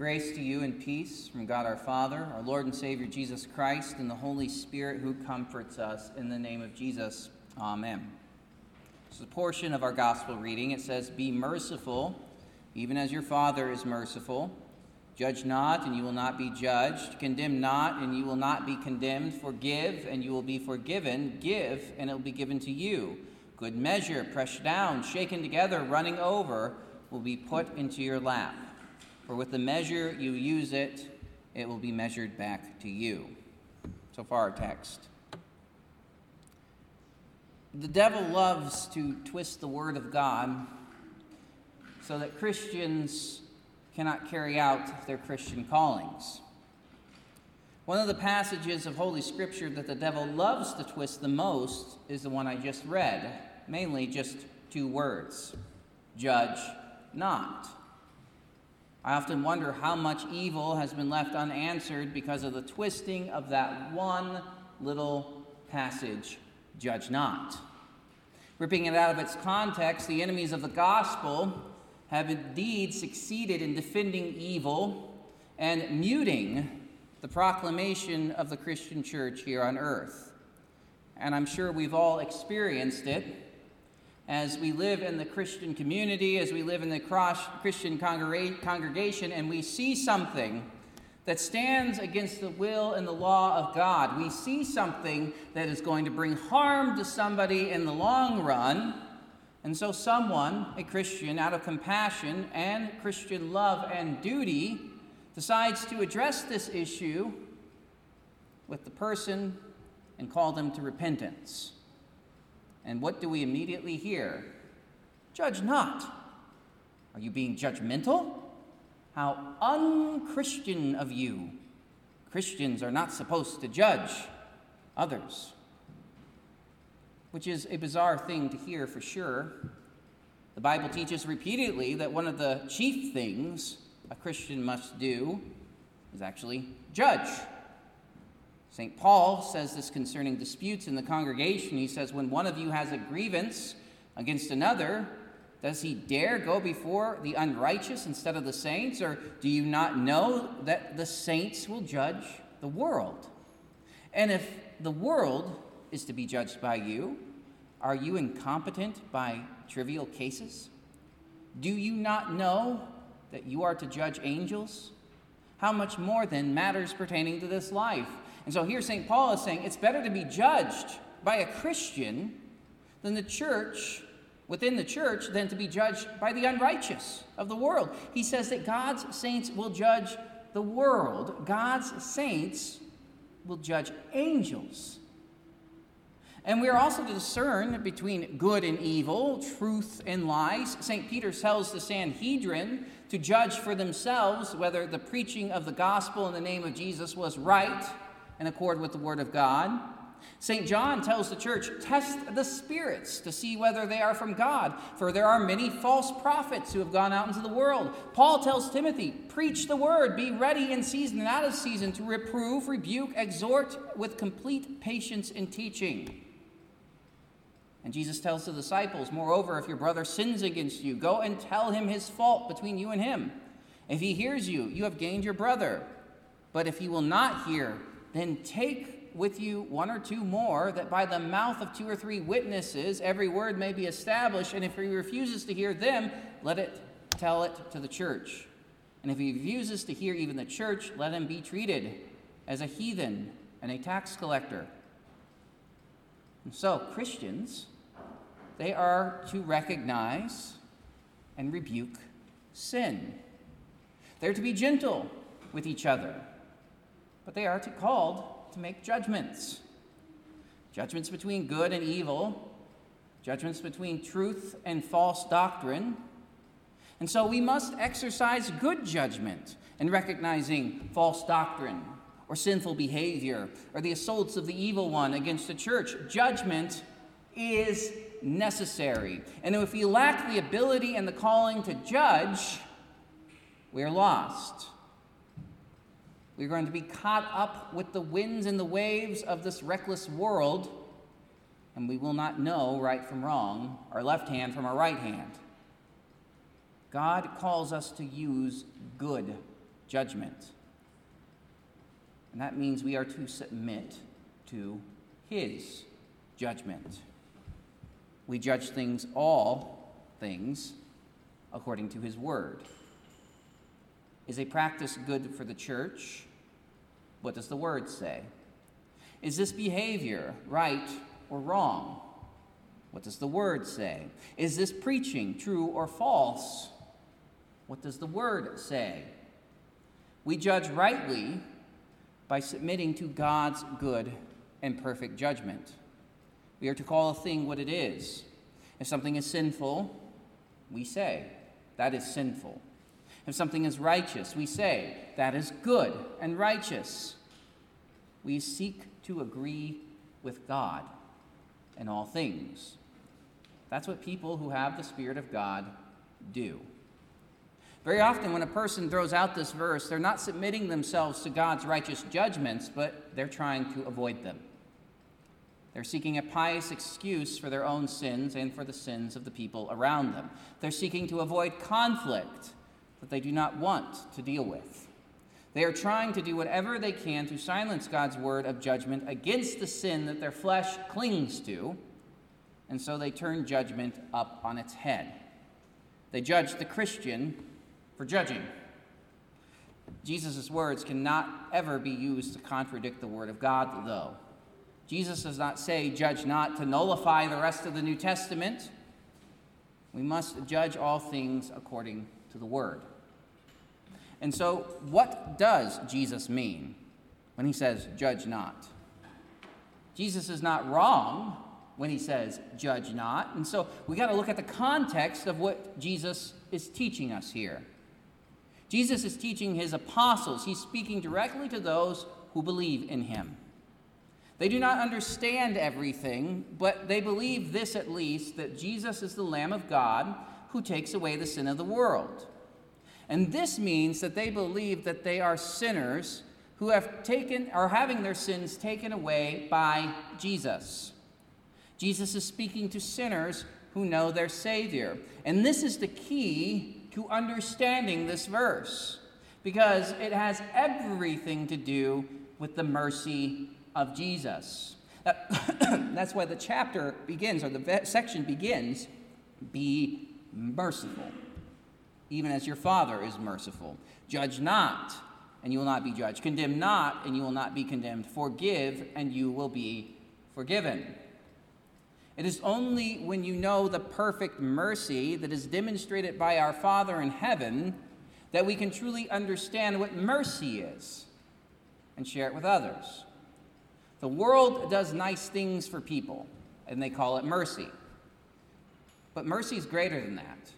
Grace to you and peace from God our Father, our Lord and Savior Jesus Christ, and the Holy Spirit who comforts us in the name of Jesus. Amen. This is a portion of our gospel reading. It says, Be merciful, even as your Father is merciful. Judge not, and you will not be judged. Condemn not, and you will not be condemned. Forgive, and you will be forgiven. Give, and it will be given to you. Good measure, pressed down, shaken together, running over, will be put into your lap. For with the measure you use it, it will be measured back to you. So far, our text. The devil loves to twist the word of God so that Christians cannot carry out their Christian callings. One of the passages of Holy Scripture that the devil loves to twist the most is the one I just read, mainly just two words judge not. I often wonder how much evil has been left unanswered because of the twisting of that one little passage, judge not. Ripping it out of its context, the enemies of the gospel have indeed succeeded in defending evil and muting the proclamation of the Christian church here on earth. And I'm sure we've all experienced it as we live in the Christian community, as we live in the Christian congregation, and we see something that stands against the will and the law of God. We see something that is going to bring harm to somebody in the long run. And so, someone, a Christian, out of compassion and Christian love and duty, decides to address this issue with the person and call them to repentance. And what do we immediately hear? Judge not. Are you being judgmental? How unchristian of you. Christians are not supposed to judge others. Which is a bizarre thing to hear for sure. The Bible teaches repeatedly that one of the chief things a Christian must do is actually judge. St. Paul says this concerning disputes in the congregation. He says, When one of you has a grievance against another, does he dare go before the unrighteous instead of the saints? Or do you not know that the saints will judge the world? And if the world is to be judged by you, are you incompetent by trivial cases? Do you not know that you are to judge angels? How much more then matters pertaining to this life? And so here St. Paul is saying it's better to be judged by a Christian than the church, within the church, than to be judged by the unrighteous of the world. He says that God's saints will judge the world, God's saints will judge angels. And we are also to discern between good and evil, truth and lies. St. Peter tells the Sanhedrin to judge for themselves whether the preaching of the gospel in the name of Jesus was right in accord with the Word of God. St. John tells the church, test the spirits to see whether they are from God, for there are many false prophets who have gone out into the world. Paul tells Timothy, preach the word, be ready in season and out of season to reprove, rebuke, exhort with complete patience in teaching. And Jesus tells the disciples, moreover, if your brother sins against you, go and tell him his fault between you and him. If he hears you, you have gained your brother. But if he will not hear, then take with you one or two more, that by the mouth of two or three witnesses every word may be established. And if he refuses to hear them, let it tell it to the church. And if he refuses to hear even the church, let him be treated as a heathen and a tax collector. And so, Christians, they are to recognize and rebuke sin. They're to be gentle with each other but they are to called to make judgments judgments between good and evil, judgments between truth and false doctrine. And so we must exercise good judgment in recognizing false doctrine or sinful behavior or the assaults of the evil one against the church. Judgment is necessary. And if we lack the ability and the calling to judge, we are lost. We're going to be caught up with the winds and the waves of this reckless world, and we will not know right from wrong, our left hand from our right hand. God calls us to use good judgment. And that means we are to submit to his judgment. We judge things, all things, according to his word. Is a practice good for the church? What does the word say? Is this behavior right or wrong? What does the word say? Is this preaching true or false? What does the word say? We judge rightly by submitting to God's good and perfect judgment. We are to call a thing what it is. If something is sinful, we say, that is sinful. If something is righteous, we say, that is good and righteous. We seek to agree with God in all things. That's what people who have the Spirit of God do. Very often, when a person throws out this verse, they're not submitting themselves to God's righteous judgments, but they're trying to avoid them. They're seeking a pious excuse for their own sins and for the sins of the people around them. They're seeking to avoid conflict that they do not want to deal with. They are trying to do whatever they can to silence God's word of judgment against the sin that their flesh clings to, and so they turn judgment up on its head. They judge the Christian for judging. Jesus' words cannot ever be used to contradict the Word of God, though. Jesus does not say, Judge not, to nullify the rest of the New Testament. We must judge all things according to the Word. And so, what does Jesus mean when he says, Judge not? Jesus is not wrong when he says, Judge not. And so, we got to look at the context of what Jesus is teaching us here. Jesus is teaching his apostles. He's speaking directly to those who believe in him. They do not understand everything, but they believe this at least that Jesus is the Lamb of God who takes away the sin of the world. And this means that they believe that they are sinners who have taken are having their sins taken away by Jesus. Jesus is speaking to sinners who know their Savior. And this is the key to understanding this verse because it has everything to do with the mercy of Jesus. That's why the chapter begins, or the section begins, be merciful, even as your Father is merciful. Judge not, and you will not be judged. Condemn not, and you will not be condemned. Forgive, and you will be forgiven. It is only when you know the perfect mercy that is demonstrated by our Father in heaven that we can truly understand what mercy is and share it with others. The world does nice things for people, and they call it mercy. But mercy is greater than that.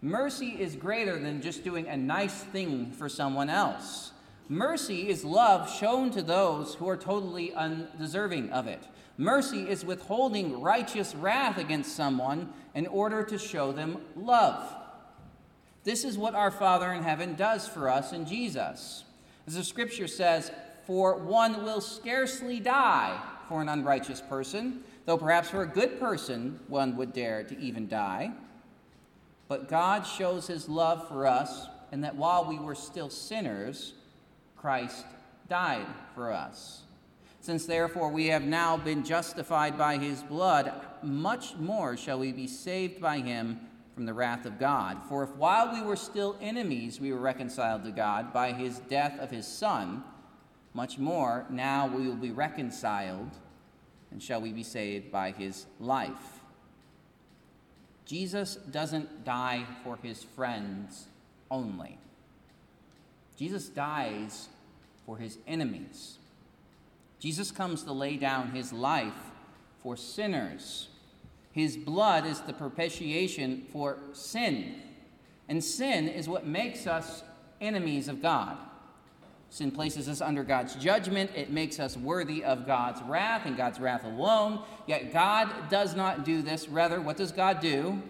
Mercy is greater than just doing a nice thing for someone else. Mercy is love shown to those who are totally undeserving of it. Mercy is withholding righteous wrath against someone in order to show them love. This is what our Father in heaven does for us in Jesus. As the scripture says, For one will scarcely die for an unrighteous person, though perhaps for a good person one would dare to even die. But God shows his love for us, and that while we were still sinners, Christ died for us. Since therefore we have now been justified by his blood, much more shall we be saved by him from the wrath of God. For if while we were still enemies we were reconciled to God by his death of his Son, much more now we will be reconciled and shall we be saved by his life. Jesus doesn't die for his friends only. Jesus dies for his enemies. Jesus comes to lay down his life for sinners. His blood is the propitiation for sin. And sin is what makes us enemies of God. Sin places us under God's judgment. It makes us worthy of God's wrath and God's wrath alone. Yet God does not do this. Rather, what does God do?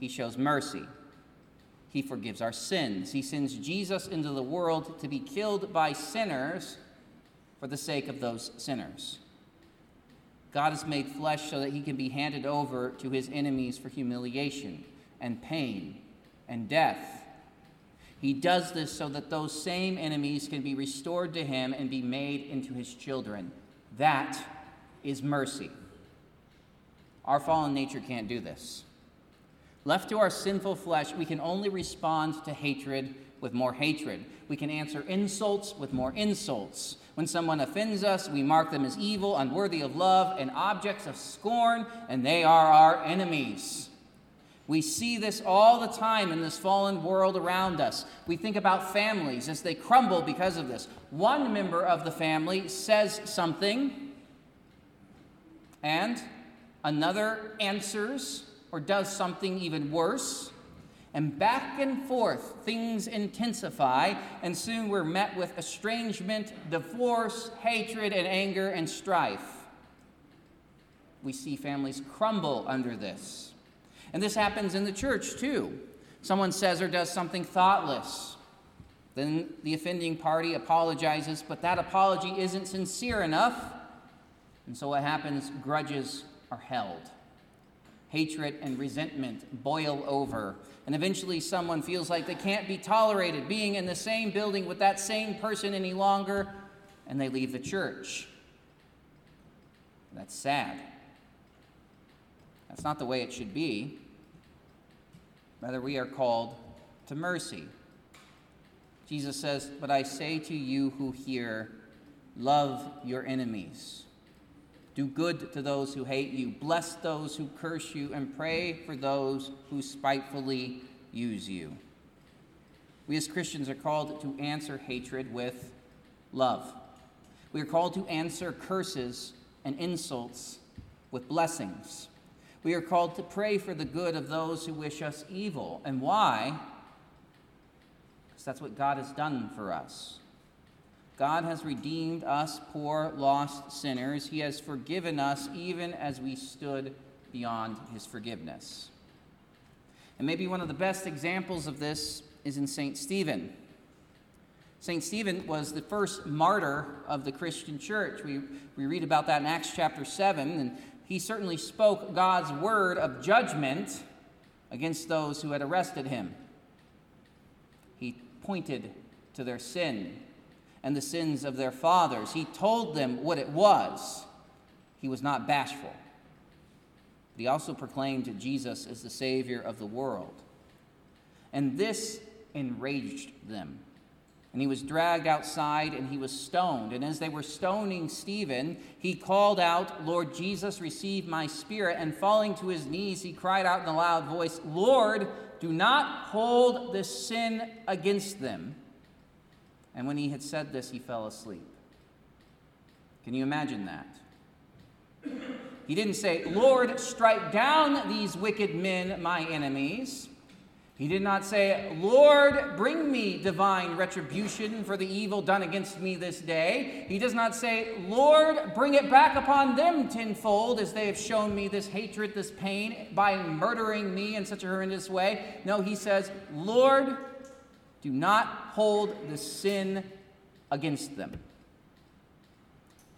He shows mercy. He forgives our sins. He sends Jesus into the world to be killed by sinners for the sake of those sinners. God is made flesh so that he can be handed over to his enemies for humiliation and pain and death. He does this so that those same enemies can be restored to him and be made into his children. That is mercy. Our fallen nature can't do this. Left to our sinful flesh, we can only respond to hatred with more hatred. We can answer insults with more insults. When someone offends us, we mark them as evil, unworthy of love, and objects of scorn, and they are our enemies. We see this all the time in this fallen world around us. We think about families as they crumble because of this. One member of the family says something, and another answers or does something even worse. And back and forth, things intensify, and soon we're met with estrangement, divorce, hatred, and anger and strife. We see families crumble under this. And this happens in the church too. Someone says or does something thoughtless. Then the offending party apologizes, but that apology isn't sincere enough. And so what happens? Grudges are held. Hatred and resentment boil over and eventually someone feels like they can't be tolerated being in the same building with that same person any longer, and they leave the church. That's sad. That's not the way it should be. Rather, we are called to mercy. Jesus says, But I say to you who hear, love your enemies. Do good to those who hate you. Bless those who curse you, and pray for those who spitefully use you. We as Christians are called to answer hatred with love. We are called to answer curses and insults with blessings. We are called to pray for the good of those who wish us evil. And why? Because that's what God has done for us. God has redeemed us, poor, lost sinners. He has forgiven us even as we stood beyond his forgiveness. And maybe one of the best examples of this is in St. Stephen. St. Stephen was the first martyr of the Christian church. We, we read about that in Acts chapter 7, and he certainly spoke God's word of judgment against those who had arrested him. He pointed to their sin and the sins of their fathers. He told them what it was. He was not bashful. But he also proclaimed Jesus as the Savior of the world. And this enraged them. And he was dragged outside and he was stoned. And as they were stoning Stephen, he called out, Lord Jesus, receive my spirit. And falling to his knees, he cried out in a loud voice, Lord, do not hold this sin against them. And when he had said this, he fell asleep. Can you imagine that? He didn't say, Lord, strike down these wicked men, my enemies. He did not say, Lord, bring me divine retribution for the evil done against me this day. He does not say, Lord, bring it back upon them tenfold as they have shown me this hatred, this pain by murdering me in such a horrendous way. No, he says, Lord, do not hold the sin against them.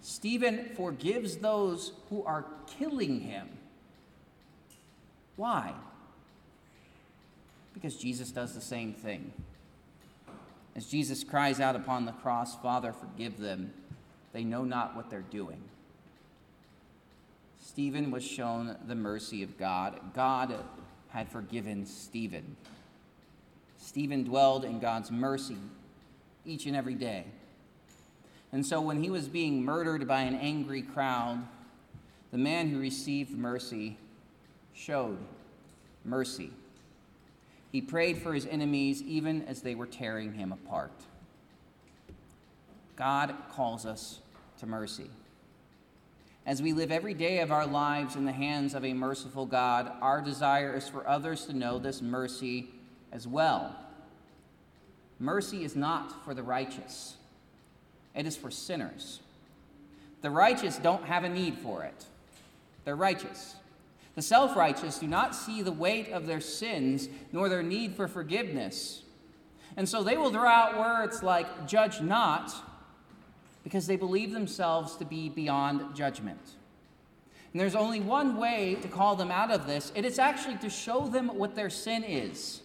Stephen forgives those who are killing him. Why? Because Jesus does the same thing. As Jesus cries out upon the cross, Father, forgive them. They know not what they're doing. Stephen was shown the mercy of God. God had forgiven Stephen. Stephen dwelled in God's mercy each and every day. And so when he was being murdered by an angry crowd, the man who received mercy showed mercy. He prayed for his enemies even as they were tearing him apart. God calls us to mercy. As we live every day of our lives in the hands of a merciful God, our desire is for others to know this mercy as well. Mercy is not for the righteous, it is for sinners. The righteous don't have a need for it, they're righteous. The self righteous do not see the weight of their sins nor their need for forgiveness. And so they will throw out words like, judge not, because they believe themselves to be beyond judgment. And there's only one way to call them out of this, and it's actually to show them what their sin is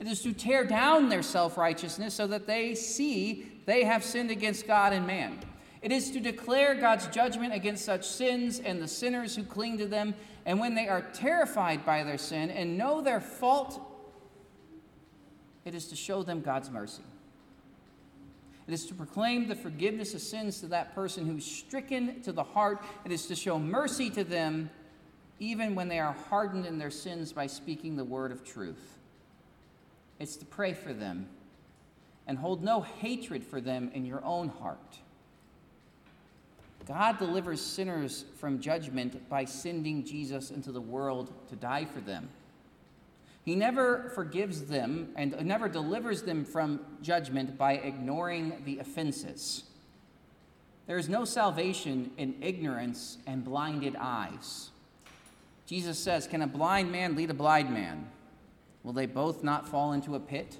It is to tear down their self righteousness so that they see they have sinned against God and man. It is to declare God's judgment against such sins and the sinners who cling to them. And when they are terrified by their sin and know their fault, it is to show them God's mercy. It is to proclaim the forgiveness of sins to that person who's stricken to the heart. It is to show mercy to them even when they are hardened in their sins by speaking the word of truth. It's to pray for them and hold no hatred for them in your own heart. God delivers sinners from judgment by sending Jesus into the world to die for them. He never forgives them and never delivers them from judgment by ignoring the offenses. There is no salvation in ignorance and blinded eyes. Jesus says, Can a blind man lead a blind man? Will they both not fall into a pit?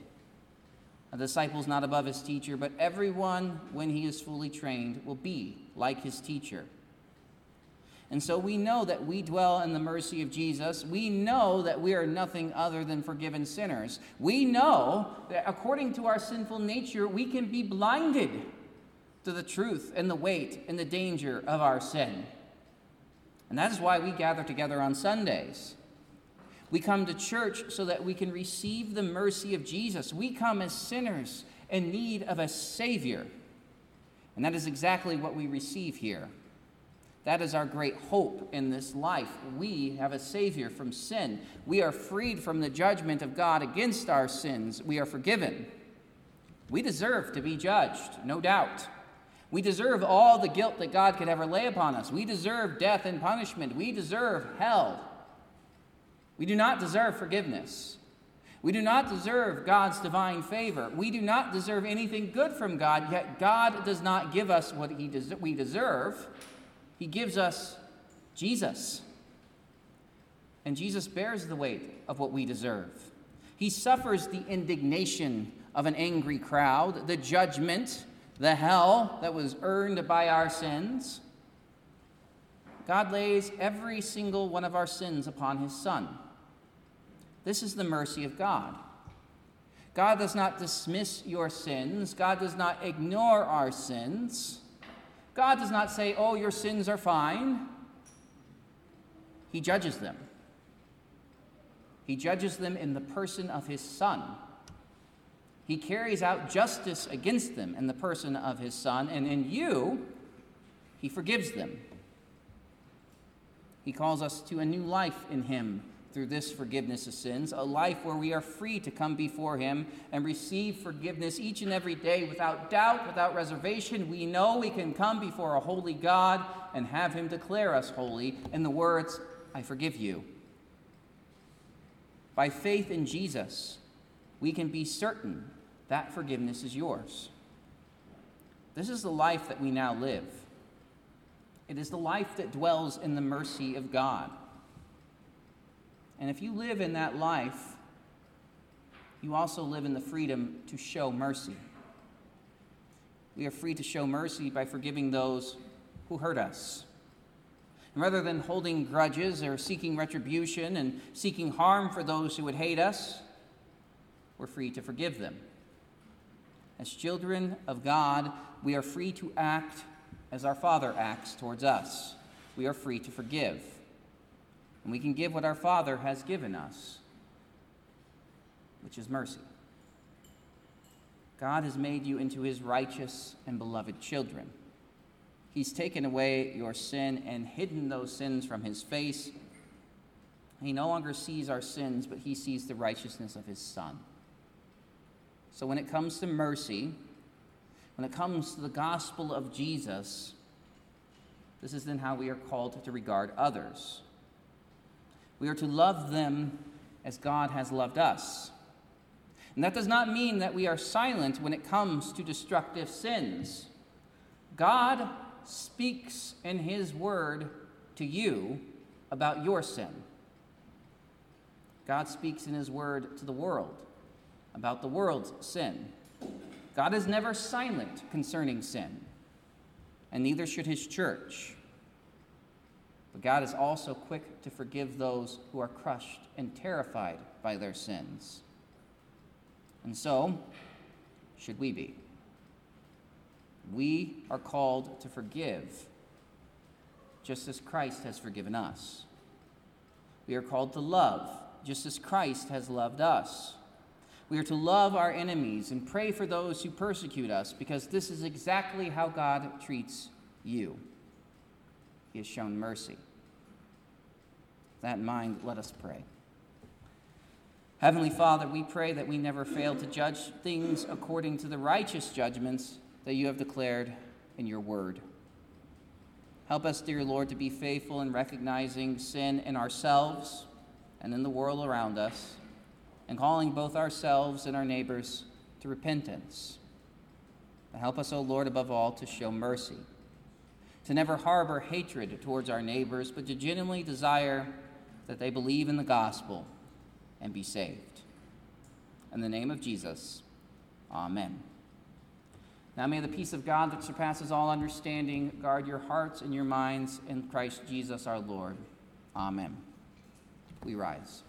A disciple is not above his teacher, but everyone, when he is fully trained, will be like his teacher. And so we know that we dwell in the mercy of Jesus. We know that we are nothing other than forgiven sinners. We know that according to our sinful nature, we can be blinded to the truth and the weight and the danger of our sin. And that is why we gather together on Sundays. We come to church so that we can receive the mercy of Jesus. We come as sinners in need of a Savior. And that is exactly what we receive here. That is our great hope in this life. We have a Savior from sin. We are freed from the judgment of God against our sins. We are forgiven. We deserve to be judged, no doubt. We deserve all the guilt that God could ever lay upon us. We deserve death and punishment. We deserve hell. We do not deserve forgiveness. We do not deserve God's divine favor. We do not deserve anything good from God, yet God does not give us what he des- we deserve. He gives us Jesus. And Jesus bears the weight of what we deserve. He suffers the indignation of an angry crowd, the judgment, the hell that was earned by our sins. God lays every single one of our sins upon his Son. This is the mercy of God. God does not dismiss your sins, God does not ignore our sins. God does not say, Oh, your sins are fine. He judges them. He judges them in the person of his Son. He carries out justice against them in the person of his Son, and in you, he forgives them. He calls us to a new life in him through this forgiveness of sins, a life where we are free to come before Him and receive forgiveness each and every day without doubt, without reservation. We know we can come before a holy God and have Him declare us holy in the words, I forgive you. By faith in Jesus, we can be certain that forgiveness is yours. This is the life that we now live. It is the life that dwells in the mercy of God. And if you live in that life, you also live in the freedom to show mercy. We are free to show mercy by forgiving those who hurt us. And rather than holding grudges or seeking retribution and seeking harm for those who would hate us, we're free to forgive them. As children of God, we are free to act as our Father acts towards us. We are free to forgive and we can give what our Father has given us, which is mercy. God has made you into his righteous and beloved children. He's taken away your sin and hidden those sins from his face. He no longer sees our sins, but he sees the righteousness of his Son. So when it comes to mercy, when it comes to the gospel of Jesus, this is then how we are called to regard others. We are to love them as God has loved us. And that does not mean that we are silent when it comes to destructive sins. God speaks in His Word to you about your sin. God speaks in His Word to the world about the world's sin. God is never silent concerning sin, and neither should His church. But God is also quick to forgive those who are crushed and terrified by their sins. And so, should we be. We are called to forgive, just as Christ has forgiven us. We are called to love, just as Christ has loved us. We are to love our enemies and pray for those who persecute us, because this is exactly how God treats you. He has shown mercy. With that in mind, let us pray. Heavenly Father, we pray that we never fail to judge things according to the righteous judgments that you have declared in your word. Help us, dear Lord, to be faithful in recognizing sin in ourselves and in the world around us, and calling both ourselves and our neighbors to repentance. help us, O Lord, above all, to show mercy, to never harbor hatred towards our neighbors, but to genuinely desire that they believe in the gospel and be saved. In the name of Jesus, amen. Now may the peace of God that surpasses all understanding guard your hearts and your minds in Christ Jesus our Lord. Amen. We rise.